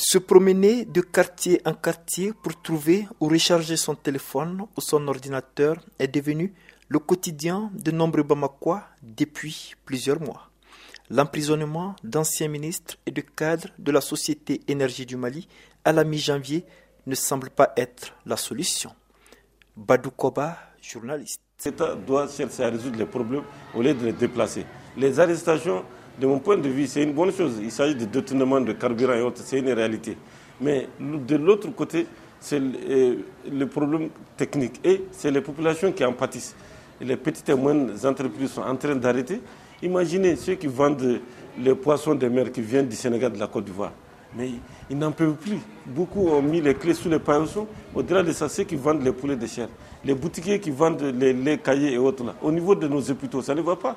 Se promener de quartier en quartier pour trouver ou recharger son téléphone ou son ordinateur est devenu le quotidien de nombreux Bamakois depuis plusieurs mois. L'emprisonnement d'anciens ministres et de cadres de la Société Énergie du Mali à la mi-janvier ne semble pas être la solution. Badou Koba, journaliste. De mon point de vue, c'est une bonne chose. Il s'agit de détournement de carburant et autres, c'est une réalité. Mais de l'autre côté, c'est le, euh, problème technique et c'est les populations qui en pâtissent. les petites et moyennes entreprises sont en train d'arrêter. Imaginez ceux qui vendent les poissons de mer qui viennent du Sénégal, de la Côte d'Ivoire. Mais ils n'en peuvent plus. Beaucoup ont mis les clés sous les paillons. Au-delà de ça, ceux qui vendent les poulets de chair, les boutiquiers qui vendent les, les cahiers et autres, là, au niveau de nos hôpitaux, ça ne va pas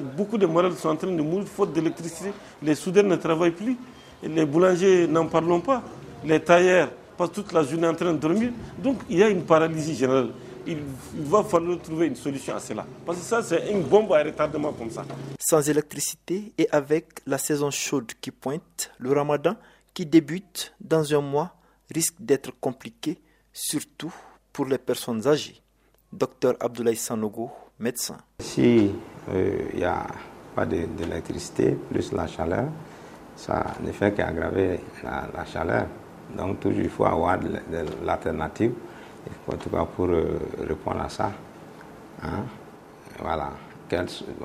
beaucoup de malades sont en train de mourir faute d'électricité. Les soudeurs ne travaillent plus. Les boulangers, n'en parlons pas. Les tailleurs passent toute la journée en train de dormir. Donc il y a une paralysie générale. Il, va falloir trouver une solution à cela. Parce que ça, c'est une bombe à retardement comme ça. Sans électricité et avec la saison chaude qui pointe, le ramadan qui débute dans un mois risque d'être compliqué, surtout pour les personnes âgées. Docteur Abdoulaye Sanogo, médecin. Si il euh, n'y a pas d'électricité, plus la chaleur, ça ne fait qu'aggraver la, chaleur. Donc toujours il faut avoir de, l'alternative, en tout cas pour euh, répondre à ça. Hein. Voilà,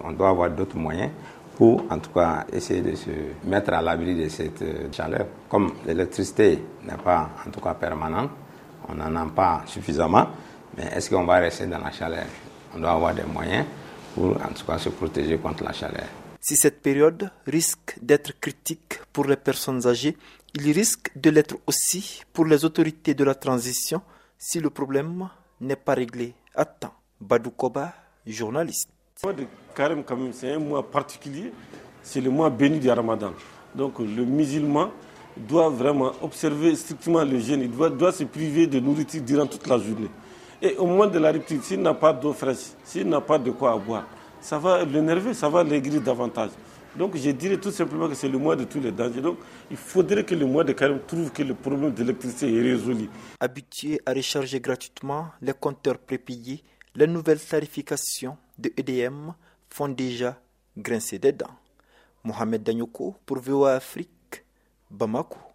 on doit avoir d'autres moyens pour en tout cas essayer de se mettre à l'abri de cette euh, chaleur. Comme l'électricité n'est pas en tout cas permanente, on n'en a pas suffisamment, mais est-ce qu'on va rester dans la chaleur? On doit avoir des moyens pour en tout cas se protéger contre la chaleur. Si cette période risque d'être critique pour les personnes âgées, il risque de l'être aussi pour les autorités de la transition si le problème n'est pas réglé à temps. Badou Koba, journaliste. Le mois de Carême, c'est un mois particulier. C'est le mois béni du Ramadan. Donc le musulman doit vraiment observer strictement le jeûne. Il doit, doit se priver de nourriture durant toute la journée. Et au moment de la rupture, s'il n'a pas d'eau fraîche, s'il n'a pas de quoi boire, ça va l'énerver, ça va l'aigrir davantage. Donc je dirais tout simplement que c'est le mois de tous les dangers. Donc il faudrait que le mois de carême trouve que le problème d'électricité est résolu. Habitués à recharger gratuitement les compteurs prépayés, les nouvelles tarifications de EDM font déjà grincer des dents. Mohamed Danyoko pour VOA Afrique, Bamako.